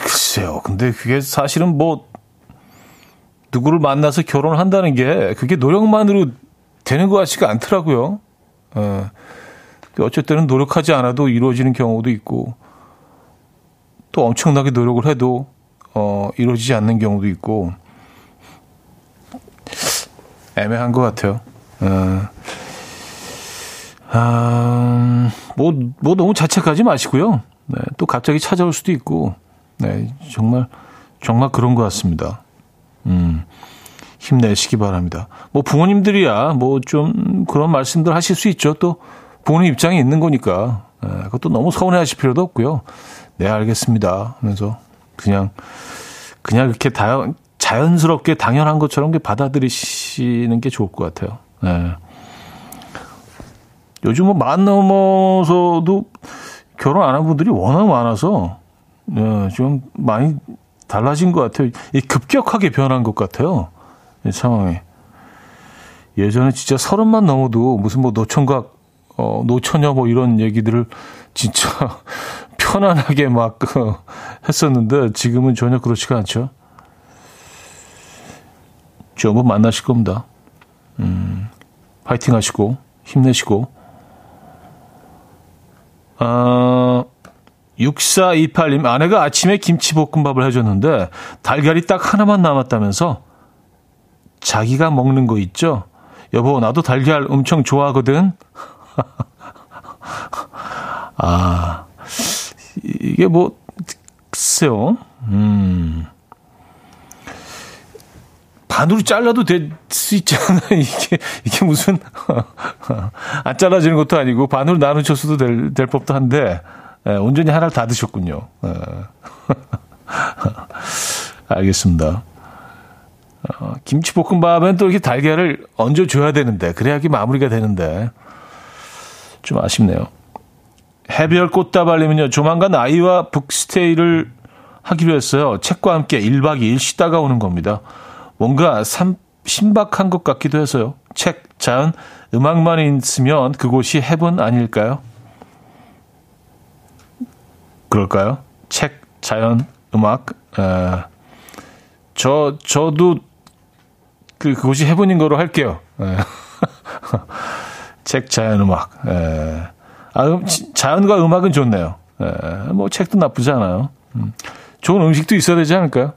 글쎄요. 근데 그게 사실은 뭐, 누구를 만나서 결혼을 한다는 게 그게 노력만으로 되는 것 같지가 않더라고요. 어, 어쨌든 노력하지 않아도 이루어지는 경우도 있고 또 엄청나게 노력을 해도 어, 이루어지지 않는 경우도 있고 애매한 것 같아요. 어, 아, 뭐, 뭐 너무 자책하지 마시고요. 네, 또 갑자기 찾아올 수도 있고 네, 정말, 정말 그런 것 같습니다. 음, 힘내시기 바랍니다. 뭐 부모님들이야 뭐 좀 그런 말씀들 하실 수 있죠. 또 부모님 입장이 있는 거니까. 네, 그것도 너무 서운해 하실 필요도 없고요. 네, 알겠습니다. 하면서 그냥, 그냥 이렇게 다, 자연스럽게 당연한 것처럼 받아들이시는 게 좋을 것 같아요. 네. 요즘 뭐만 넘어서도 결혼 안 한 분들이 워낙 많아서 네, 좀 많이 달라진 것 같아요. 급격하게 변한 것 같아요. 이 상황이. 예전에 진짜 서른만 넘어도 무슨 뭐 노총각, 어, 노처녀 뭐 이런 얘기들을 진짜 편안하게 막 그, 했었는데 지금은 전혀 그렇지가 않죠. 좀은 만나실 겁니다. 음, 파이팅 하시고, 힘내시고. 아, 6428님, 아내가 아침에 김치볶음밥을 해줬는데, 달걀이 딱 하나만 남았다면서, 자기가 먹는 거 있죠? 여보, 나도 달걀 엄청 좋아하거든? 아, 이게 뭐, 글쎄요. 음. 반으로 잘라도 될 수 있잖아. 이게, 이게 무슨, 안 잘라지는 것도 아니고, 반으로 나누셨어도 될, 될 법도 한데, 예, 온전히 하나를 다 드셨군요. 예. 알겠습니다. 어, 김치볶음밥은 또 이렇게 달걀을 얹어줘야 되는데, 그래야 이 마무리가 되는데, 좀 아쉽네요. 해별 꽃다발님은요, 조만간 아이와 북스테이를 하기로 했어요. 책과 함께 1박 2일 쉬다가 오는 겁니다. 뭔가 삼, 신박한 것 같기도 해서요. 책, 자연, 음악만 있으면 그곳이 해본 아닐까요? 그럴까요? 책, 자연, 음악. 에, 저 저도 그 그곳이 해본인 거로 할게요. 책, 자연, 음악. 에. 아, 음, 자연과 음악은 좋네요. 에, 뭐 책도 나쁘지 않아요. 음, 좋은 음식도 있어야 되지 않을까요?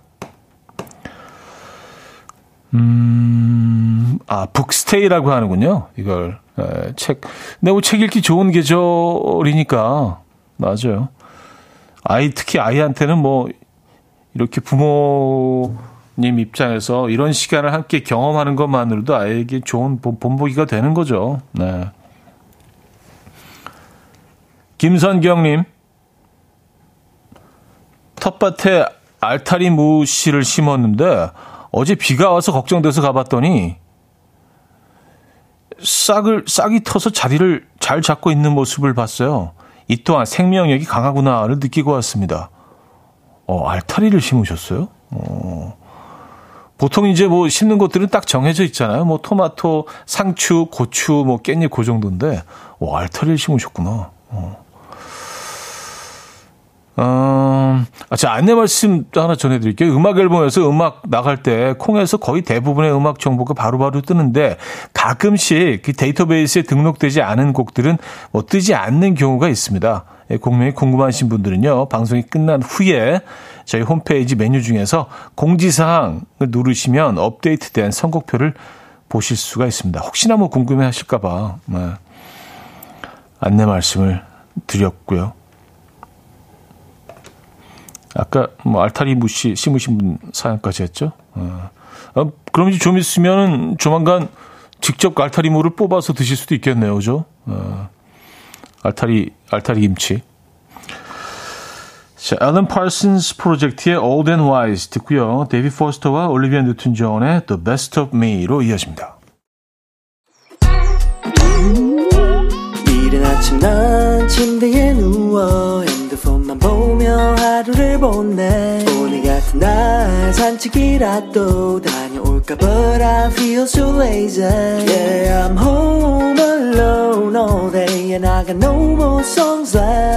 음, 아, 북스테이라고 하는군요. 이걸. 에, 책. 근데 뭐 책 읽기 좋은 계절이니까. 맞아요. 아이, 특히 아이한테는 뭐, 이렇게 부모 님 입장에서 이런 시간을 함께 경험하는 것만으로도 아이에게 좋은 본보기가 되는 거죠. 네. 김선경님, 텃밭에 알타리 무씨를 심었는데, 어제 비가 와서 걱정돼서 가봤더니 싹을 싹이 터서 자리를 잘 잡고 있는 모습을 봤어요. 이 또한 생명력이 강하구나를 느끼고 왔습니다. 어, 알타리를 심으셨어요? 어. 보통 이제 뭐 심는 것들은 딱 정해져 있잖아요. 뭐 토마토, 상추, 고추, 뭐 깻잎 그 정도인데, 와, 알타리를 심으셨구나. 어. 어, 아, 자, 안내 말씀 하나 전해드릴게요. 음악 앨범에서 음악 나갈 때 콩에서 거의 대부분의 음악 정보가 바로바로 바로 뜨는데 가끔씩 그 데이터베이스에 등록되지 않은 곡들은 뭐 뜨지 않는 경우가 있습니다. 예, 공명이 궁금하신 분들은요, 방송이 끝난 후에 저희 홈페이지 메뉴 중에서 공지사항을 누르시면 업데이트된 선곡표를 보실 수가 있습니다. 혹시나 뭐 궁금해 하실까봐 네. 안내 말씀을 드렸고요. 아까 뭐 알타리 무시 심으신 분 사연까지 했죠. 어. 어, 그럼 이제 좀 있으면 조만간 직접 알타리 무를 뽑아서 드실 수도 있겠네요, 그죠? 어, 알타리 알타리 김치. 자, 앨런 파슨스 프로젝트의 Old and Wise 듣고요. 데이빗 포스터와 올리비아 뉴튼 존의 The Best of Me로 이어집니다. 이른 아침 난 침대에 누워 핸드폰만 보며 하루를 보내 오늘 같은 날 산책이라도 다녀올까 But I feel so lazy Yeah I'm home alone all day And I got no more songs left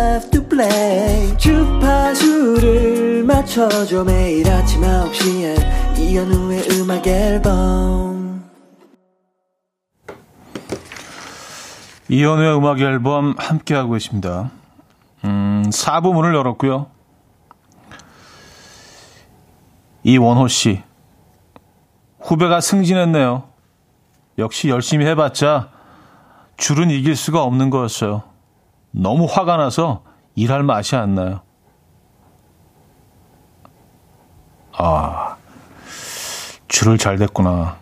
맞춰줘 매일 아침 9시에 이현우의 음악 앨범 이현우의 음악 앨범 함께하고 계십니다. 음, 4부 문을 열었고요. 이원호 씨. 후배가 승진했네요. 역시 열심히 해봤자 줄은 이길 수가 없는 거였어요. 너무 화가 나서 일할 맛이 안 나요. 아, 줄을 잘 댔구나.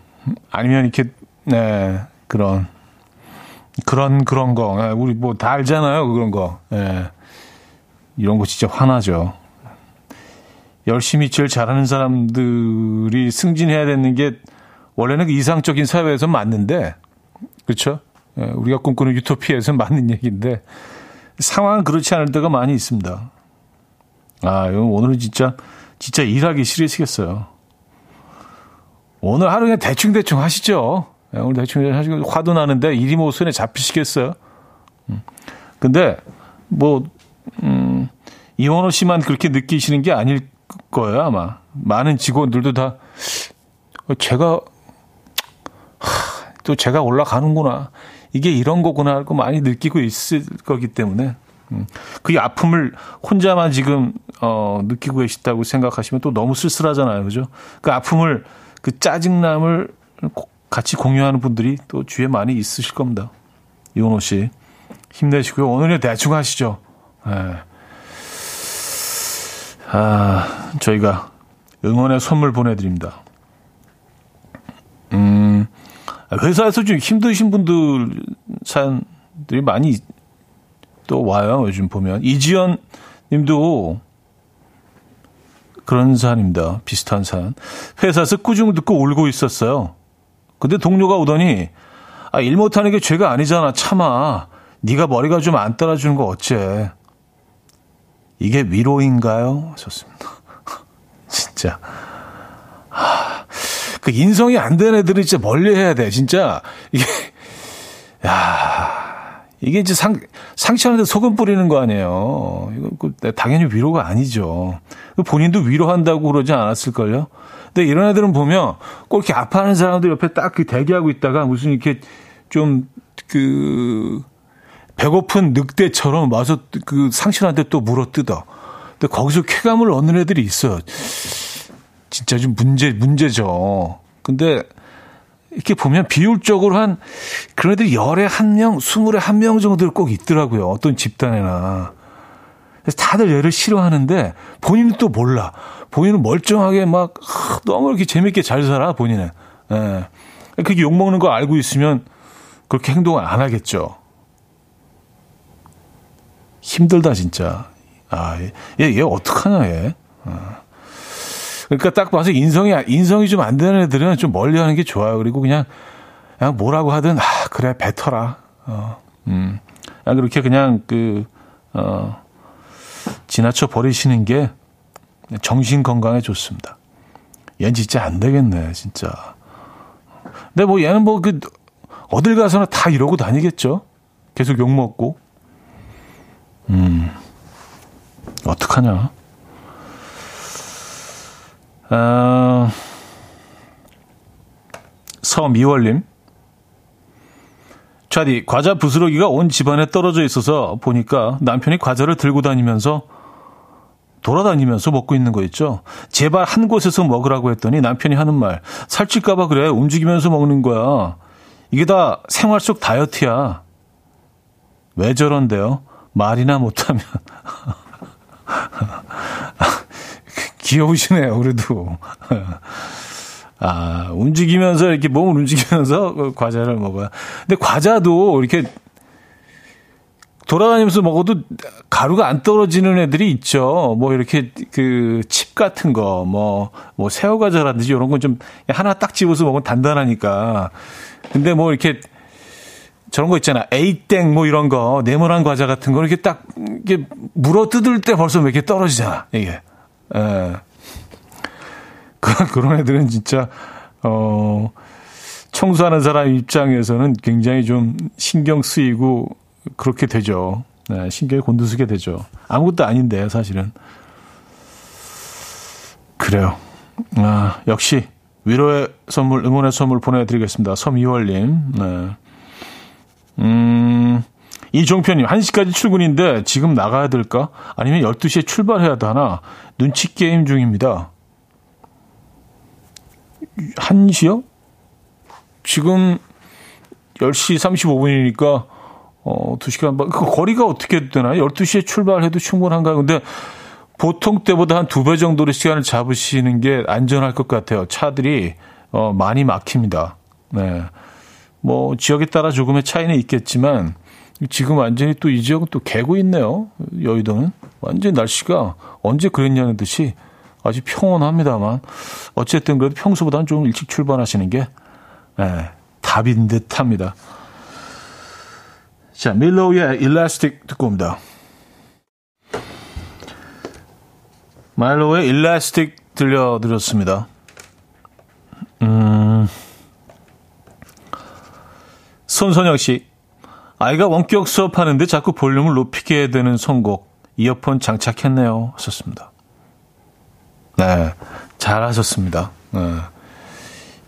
아니면 이렇게, 네, 그런, 그런, 그런 거. 네, 우리 뭐 다 알잖아요. 그런 거. 네. 이런 거 진짜 화나죠. 열심히 제일 잘하는 사람들이 승진해야 되는 게 원래는 그 이상적인 사회에서 맞는데, 그렇죠? 예, 우리가 꿈꾸는 유토피아에서 맞는 얘기인데 상황은 그렇지 않을 때가 많이 있습니다. 아, 오늘은 진짜 진짜 일하기 싫으시겠어요. 오늘 하루 그냥 대충대충 하시죠. 예, 오늘 대충 하시고 화도 나는데 일이 뭐 손에 잡히시겠어요? 음. 근데 뭐 음, 이원호 씨만 그렇게 느끼시는 게 아닐 거예요, 아마. 많은 직원들도 다 제가 하, 또 제가 올라가는구나. 이게 이런 거구나 하고 많이 느끼고 있을 거기 때문에 음, 그 아픔을 혼자만 지금 어, 느끼고 계시다고 생각하시면 또 너무 쓸쓸하잖아요, 그죠? 그 아픔을 그 짜증남을 같이 공유하는 분들이 또 주위에 많이 있으실 겁니다. 이원호 씨 힘내시고요. 오늘은 대충 하시죠. 네. 아, 저희가 응원의 선물 보내드립니다. 음, 회사에서 좀 힘드신 분들 사연들이 많이 또 와요. 요즘 보면 이지연 님도 그런 사연입니다. 비슷한 사연. 회사에서 꾸중을 듣고 울고 있었어요. 근데 동료가 오더니 아, 일 못하는 게 죄가 아니잖아. 참아. 네가 머리가 좀 안 따라주는 거 어째. 이게 위로인가요? 하셨습니다. 진짜. 하, 그 인성이 안 되는 애들은 진짜 멀리 해야 돼. 진짜. 이게, 야 이게 이제 상, 상처하는데 소금 뿌리는 거 아니에요. 이거 그 당연히 위로가 아니죠. 그 본인도 위로한다고 그러지 않았을걸요? 근데 이런 애들은 보면 꼭 이렇게 아파하는 사람들 옆에 딱 그 대기하고 있다가 무슨 이렇게 좀 그, 배고픈 늑대처럼 와서 그 상실한테 또 물어 뜯어. 근데 거기서 쾌감을 얻는 애들이 있어요. 진짜 좀 문제, 문제죠. 근데 이렇게 보면 비율적으로 한 애들이 열에 한 명, 스물에 한 명 정도 꼭 있더라고요. 어떤 집단에나. 그래서 다들 얘를 싫어하는데 본인은 또 몰라. 본인은 멀쩡하게 막 너무 이렇게 재밌게 잘 살아, 본인은. 예. 그게 욕 먹는 거 알고 있으면 그렇게 행동을 안 하겠죠. 힘들다, 진짜. 아, 얘, 얘 어떡하냐, 얘. 어. 그러니까 딱 봐서 인성이, 인성이 좀 안 되는 애들은 좀 멀리 하는 게 좋아요. 그리고 그냥, 그냥 뭐라고 하든, 아, 그래, 뱉어라. 어, 음. 아, 그렇게 그냥 그, 어, 지나쳐 버리시는 게 정신 건강에 좋습니다. 얘는 진짜 안 되겠네, 진짜. 근데 뭐 얘는 뭐 그, 어딜 가서나 다 이러고 다니겠죠? 계속 욕 먹고. 음, 어떡하냐. 어, 서미월님. 차디, 과자 부스러기가 온 집안에 떨어져 있어서 보니까 남편이 과자를 들고 다니면서 돌아다니면서 먹고 있는 거 있죠. 제발 한 곳에서 먹으라고 했더니 남편이 하는 말, 살찔까봐 그래. 움직이면서 먹는 거야. 이게 다 생활 속 다이어트야. 왜 저런데요? 말이나 못하면. 귀여우시네요, 그래도. 아, 움직이면서, 이렇게 몸을 움직이면서 과자를 먹어요. 근데 과자도 이렇게 돌아다니면서 먹어도 가루가 안 떨어지는 애들이 있죠. 뭐 이렇게 그 칩 같은 거, 뭐, 뭐 새우과자라든지 이런 건 좀 하나 딱 집어서 먹으면 단단하니까. 근데 뭐 이렇게 저런 거 있잖아. 에이땡 뭐 이런 거, 네모난 과자 같은 거 이렇게 딱 이게 물어 뜯을 때 벌써 몇 개 떨어지잖아. 이게. 예. 그런 애들은 진짜, 어, 청소하는 사람 입장에서는 굉장히 좀 신경 쓰이고 그렇게 되죠. 네, 신경이 곤두서게 되죠. 아무것도 아닌데, 사실은. 그래요. 아, 역시 위로의 선물, 응원의 선물 보내드리겠습니다. 섬이월님. 네. 음, 이종표님, 1시까지 출근인데 지금 나가야 될까? 아니면 12시에 출발해야 하나? 눈치 게임 중입니다. 1시요? 지금 10시 35분이니까, 어, 2시간 반, 그 거리가 어떻게 되나요? 12시에 출발해도 충분한가요? 근데 보통 때보다 한 두 배 정도로 시간을 잡으시는 게 안전할 것 같아요. 차들이 어, 많이 막힙니다. 네. 뭐 지역에 따라 조금의 차이는 있겠지만 지금 완전히 또 이 지역은 또 개고 있네요. 여의도는 완전히 날씨가 언제 그랬냐는 듯이 아주 평온합니다만 어쨌든 그래도 평소보다는 좀 일찍 출발하시는 게 네, 답인 듯 합니다. 자, 밀로우의 일라스틱 듣고 옵니다. 마일로의 일라스틱 들려드렸습니다. 음, 손선영 씨, 아이가 원격 수업하는데 자꾸 볼륨을 높이게 되는 선곡, 이어폰 장착했네요. 하셨습니다. 네, 잘하셨습니다. 네.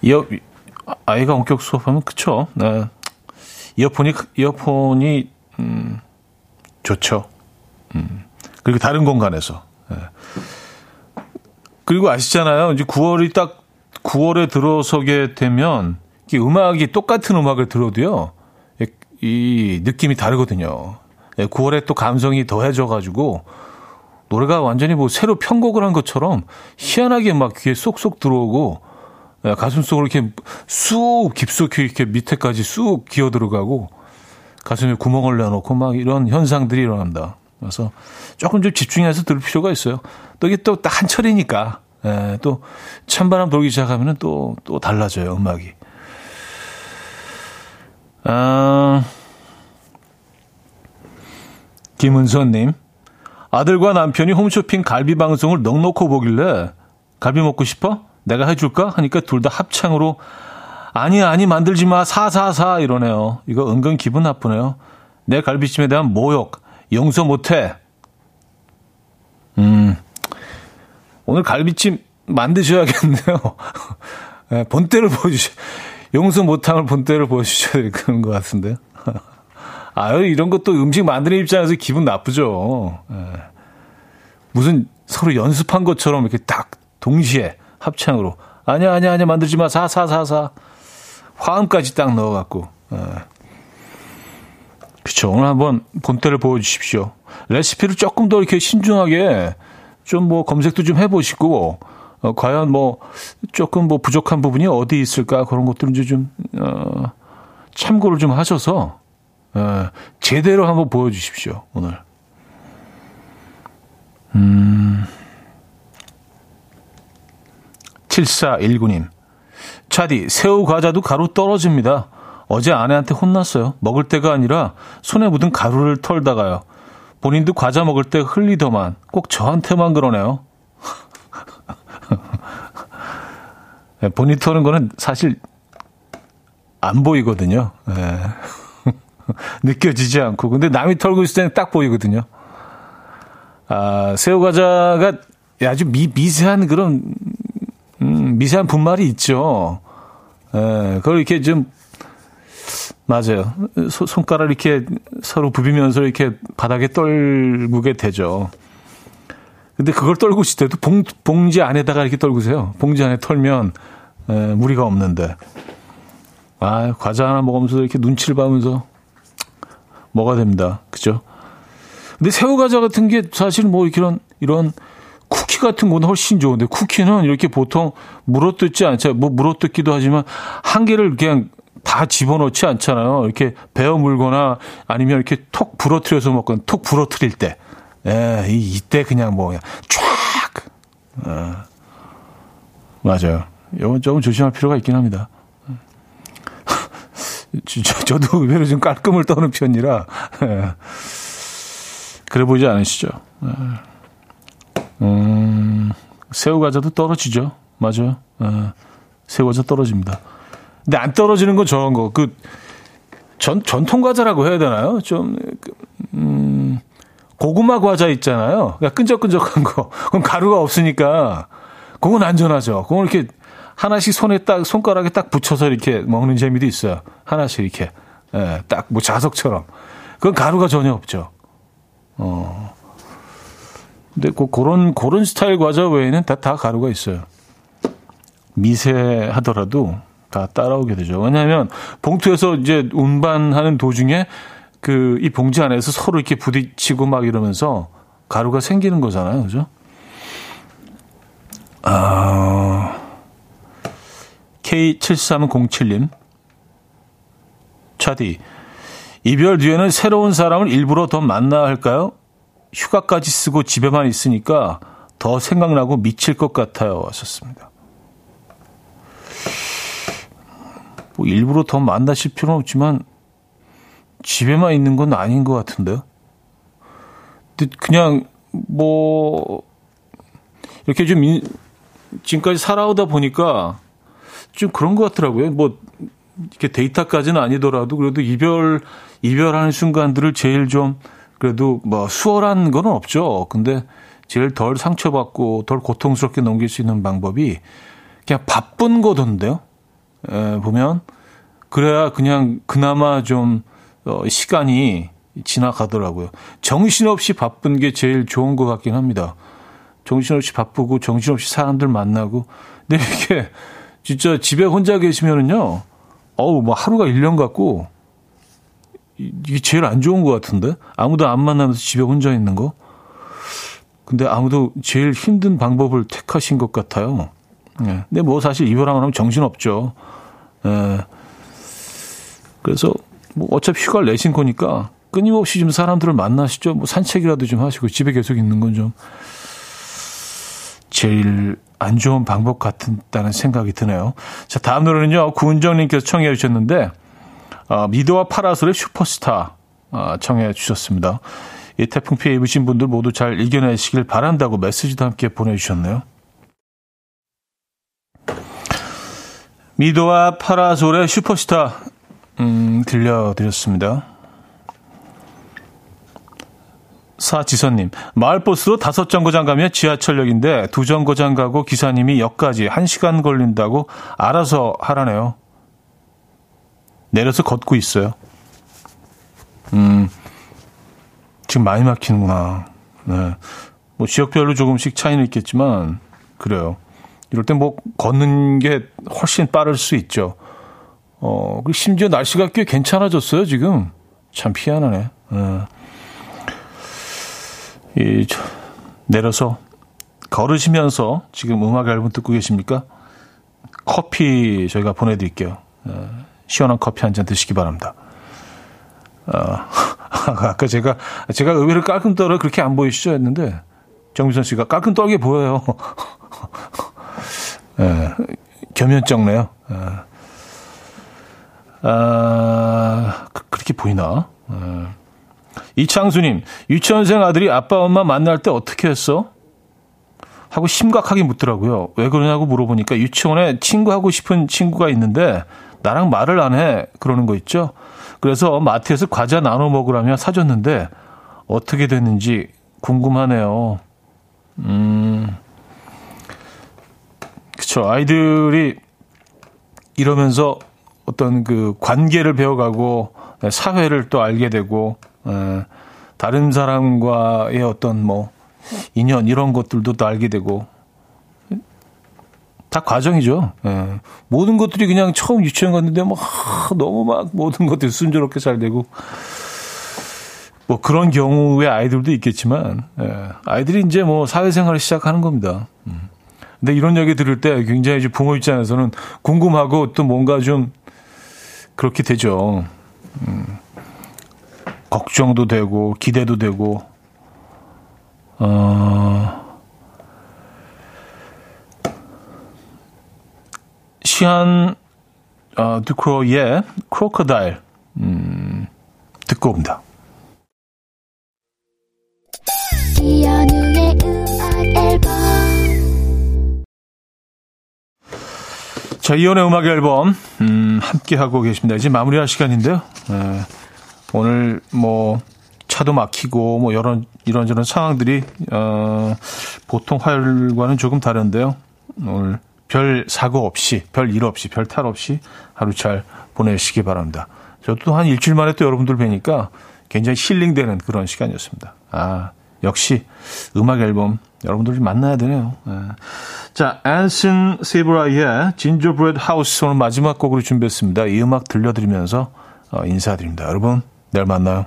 이어, 아이가 원격 수업하면, 그쵸. 네. 이어폰이, 이어폰이, 음, 좋죠. 음, 그리고 다른 공간에서. 네. 그리고 아시잖아요. 이제 9월이 딱 9월에 들어서게 되면 이 음악이 똑같은 음악을 들어도요. 이 느낌이 다르거든요. 9월에 예, 또 감성이 더해져 가지고 노래가 완전히 뭐 새로 편곡을 한 것처럼 희한하게 막 귀에 쏙쏙 들어오고 예, 가슴 속으로 이렇게 쑥 깊숙이 이렇게 밑에까지 쑥 기어 들어가고 가슴에 구멍을 내놓고 막 이런 현상들이 일어납니다. 그래서 조금 좀 집중해서 들을 필요가 있어요. 또 이게 또 딱 한철이니까 예, 또 찬바람 불기 시작하면은 또, 또 달라져요, 음악이. 아, 김은선님. 아들과 남편이 홈쇼핑 갈비 방송을 넉넉히 보길래 갈비 먹고 싶어? 내가 해줄까? 하니까 둘 다 합창으로 아니, 아니, 만들지 마. 사, 사, 사. 이러네요. 이거 은근 기분 나쁘네요. 내 갈비찜에 대한 모욕. 용서 못해. 음. 오늘 갈비찜 만드셔야겠네요. 네, 본때를 보여주셔. 용서 못함을 본때를 보여주셔야 될 그런 것 같은데. 아유, 이런 것도 음식 만드는 입장에서 기분 나쁘죠. 네. 무슨 서로 연습한 것처럼 이렇게 딱 동시에 합창으로. 아니야, 아니야, 아니야, 만들지 마. 사, 사, 사, 사. 화음까지 딱 넣어갖고. 네. 그쵸. 오늘 한번 본때를 보여주십시오. 레시피를 조금 더 이렇게 신중하게 좀 뭐 검색도 좀 해보시고, 어, 과연 뭐 조금 뭐 부족한 부분이 어디 있을까 그런 것들은 좀 어, 참고를 좀 하셔서 어, 제대로 한번 보여주십시오 오늘. 음. 7419님. 차디, 새우 과자도 가루 떨어집니다. 어제 아내한테 혼났어요. 먹을 때가 아니라 손에 묻은 가루를 털다가요. 본인도 과자 먹을 때 흘리더만 꼭 저한테만 그러네요. 네, 본인 터는 거는 사실 안 보이거든요. 네. 느껴지지 않고. 근데 남이 털고 있을 때는 딱 보이거든요. 아, 새우 과자가 아주 미, 미세한 그런, 음, 미세한 분말이 있죠. 예, 그걸 이렇게 좀, 맞아요. 소, 손가락 이렇게 서로 부비면서 이렇게 바닥에 떨구게 되죠. 근데 그걸 떨고 있을 때도 봉, 봉지 안에다가 이렇게 떨구세요. 봉지 안에 털면 에, 무리가 없는데. 아, 과자 하나 먹으면서 이렇게 눈치를 봐면서 먹어야 됩니다. 그죠? 근데 새우 과자 같은 게 사실 뭐 이런 이런 쿠키 같은 건 훨씬 좋은데 쿠키는 이렇게 보통 물어뜯지 않죠. 뭐 물어뜯기도 하지만 한 개를 그냥 다 집어넣지 않잖아요. 이렇게 베어 물거나 아니면 이렇게 톡 부러뜨려서 먹거나 톡 부러뜨릴 때. 예, 이, 이때 그냥 뭐, 그냥 쫙! 어, 맞아요. 이건 조금 조심할 필요가 있긴 합니다. 저, 도 의외로 좀 깔끔을 떠는 편이라, 예. 그래 보이지 않으시죠? 예. 음, 새우 과자도 떨어지죠. 맞아요. 예. 새우 과자 떨어집니다. 근데 안 떨어지는 건 저런 거. 그, 전, 전통 과자라고 해야 되나요? 좀, 그, 음, 고구마 과자 있잖아요. 그러니까 끈적끈적한 거. 그럼 가루가 없으니까 그건 안전하죠. 그건 이렇게 하나씩 손에 딱 손가락에 딱 붙여서 이렇게 먹는 재미도 있어요. 하나씩 이렇게 예, 딱뭐 자석처럼. 그건 가루가 전혀 없죠. 어. 근데 그 그런 그런 스타일 과자 외에는 다 다 가루가 있어요. 미세하더라도 다 따라오게 되죠. 왜냐하면 봉투에서 이제 운반하는 도중에 그 이 봉지 안에서 서로 이렇게 부딪히고 막 이러면서 가루가 생기는 거잖아요. 그죠? 아, K7307님. 차디. 이별 뒤에는 새로운 사람을 일부러 더 만나야 할까요? 휴가까지 쓰고 집에만 있으니까 더 생각나고 미칠 것 같아요. 하셨습니다. 뭐 일부러 더 만나실 필요는 없지만 집에만 있는 건 아닌 것 같은데요. 그냥 뭐 이렇게 좀 지금까지 살아오다 보니까 좀 그런 것 같더라고요. 뭐 이렇게 데이터까지는 아니더라도 그래도 이별 이별하는 순간들을 제일 좀 그래도 뭐 수월한 건 없죠. 근데 제일 덜 상처받고 덜 고통스럽게 넘길 수 있는 방법이 그냥 바쁜 거던데요. 에, 보면 그래야 그냥 그나마 좀 어, 시간이 지나가더라고요. 정신없이 바쁜 게 제일 좋은 것 같긴 합니다. 정신없이 바쁘고 정신없이 사람들 만나고 근데 이게 진짜 집에 혼자 계시면은요. 어우 뭐 하루가 1년 같고 이게 제일 안 좋은 것 같은데 아무도 안 만나면서 집에 혼자 있는 거. 근데 아무도 제일 힘든 방법을 택하신 것 같아요. 예. 근데 뭐 사실 이별하고 나면 정신 없죠. 예. 그래서 뭐 어차피 휴가를 내신 거니까 끊임없이 좀 사람들을 만나시죠. 뭐 산책이라도 좀 하시고 집에 계속 있는 건 좀 제일 안 좋은 방법 같다는 생각이 드네요. 자, 다음 노래는요. 구은정님께서 청해 주셨는데 어, 미도와 파라솔의 슈퍼스타 어, 청해 주셨습니다. 이 태풍 피해 입으신 분들 모두 잘 이겨내시길 바란다고 메시지도 함께 보내주셨네요. 미도와 파라솔의 슈퍼스타 음, 들려드렸습니다. 사지선님, 마을버스로 다섯 정거장 가면 지하철역인데 두 정거장 가고 기사님이 역까지 한 시간 걸린다고 알아서 하라네요. 내려서 걷고 있어요. 음, 지금 많이 막히는구나. 네. 뭐 지역별로 조금씩 차이는 있겠지만, 그래요. 이럴 때 뭐 걷는 게 훨씬 빠를 수 있죠. 어, 그 심지어 날씨가 꽤 괜찮아졌어요, 지금. 참 희한하네. 네. 이, 저, 내려서 걸으시면서 지금 음악 앨범 듣고 계십니까? 커피 저희가 보내드릴게요. 네. 시원한 커피 한 잔 드시기 바랍니다. 어, 아까 제가, 제가 의외로 깔끔 떨어 그렇게 안 보이시죠? 했는데, 정미선 씨가 깔끔 떨게 보여요. 예, 겸연쩍네요. 예. 아, 그, 그렇게 보이나? 예. 이창수님, 유치원생 아들이 아빠 엄마 만날 때 어떻게 했어? 하고 심각하게 묻더라고요. 왜 그러냐고 물어보니까 유치원에 친구하고 싶은 친구가 있는데 나랑 말을 안 해. 그러는 거 있죠. 그래서 마트에서 과자 나눠 먹으라며 사줬는데 어떻게 됐는지 궁금하네요. 음, 그쵸. 아이들이 이러면서 어떤 그 관계를 배워가고 사회를 또 알게 되고, 에, 다른 사람과의 어떤 뭐 인연 이런 것들도 또 알게 되고 다 과정이죠. 예. 모든 것들이 그냥 처음 유치원 갔는데 막 너무 막 모든 것들이 순조롭게 잘 되고 뭐 그런 경우의 아이들도 있겠지만 예. 아이들이 이제 뭐 사회생활을 시작하는 겁니다. 음. 근데 이런 얘기 들을 때 굉장히 부모 입장에서는 궁금하고 또 뭔가 좀 그렇게 되죠. 음. 걱정도 되고 기대도 되고 어. 시한 어, 드크로의 크로커다일 음, 듣고 옵니다. 자, 이연의 음악 앨범 음, 함께 하고 계십니다. 이제 마무리할 시간인데요. 네, 오늘 뭐 차도 막히고 뭐 이런 이런저런 상황들이 어, 보통 화요일과는 조금 다른데요. 오늘 별 사고 없이, 별 일 없이, 별 탈 없이 하루 잘 보내시기 바랍니다. 저도 한 일주일 만에 또 여러분들 뵈니까 굉장히 힐링되는 그런 시간이었습니다. 아, 역시 음악 앨범 여러분들 만나야 되네요. 네. 자, 앤슨 세브라이의 진저브레드 하우스 오늘 마지막 곡으로 준비했습니다. 이 음악 들려드리면서 어, 인사드립니다. 여러분, 내일 만나요.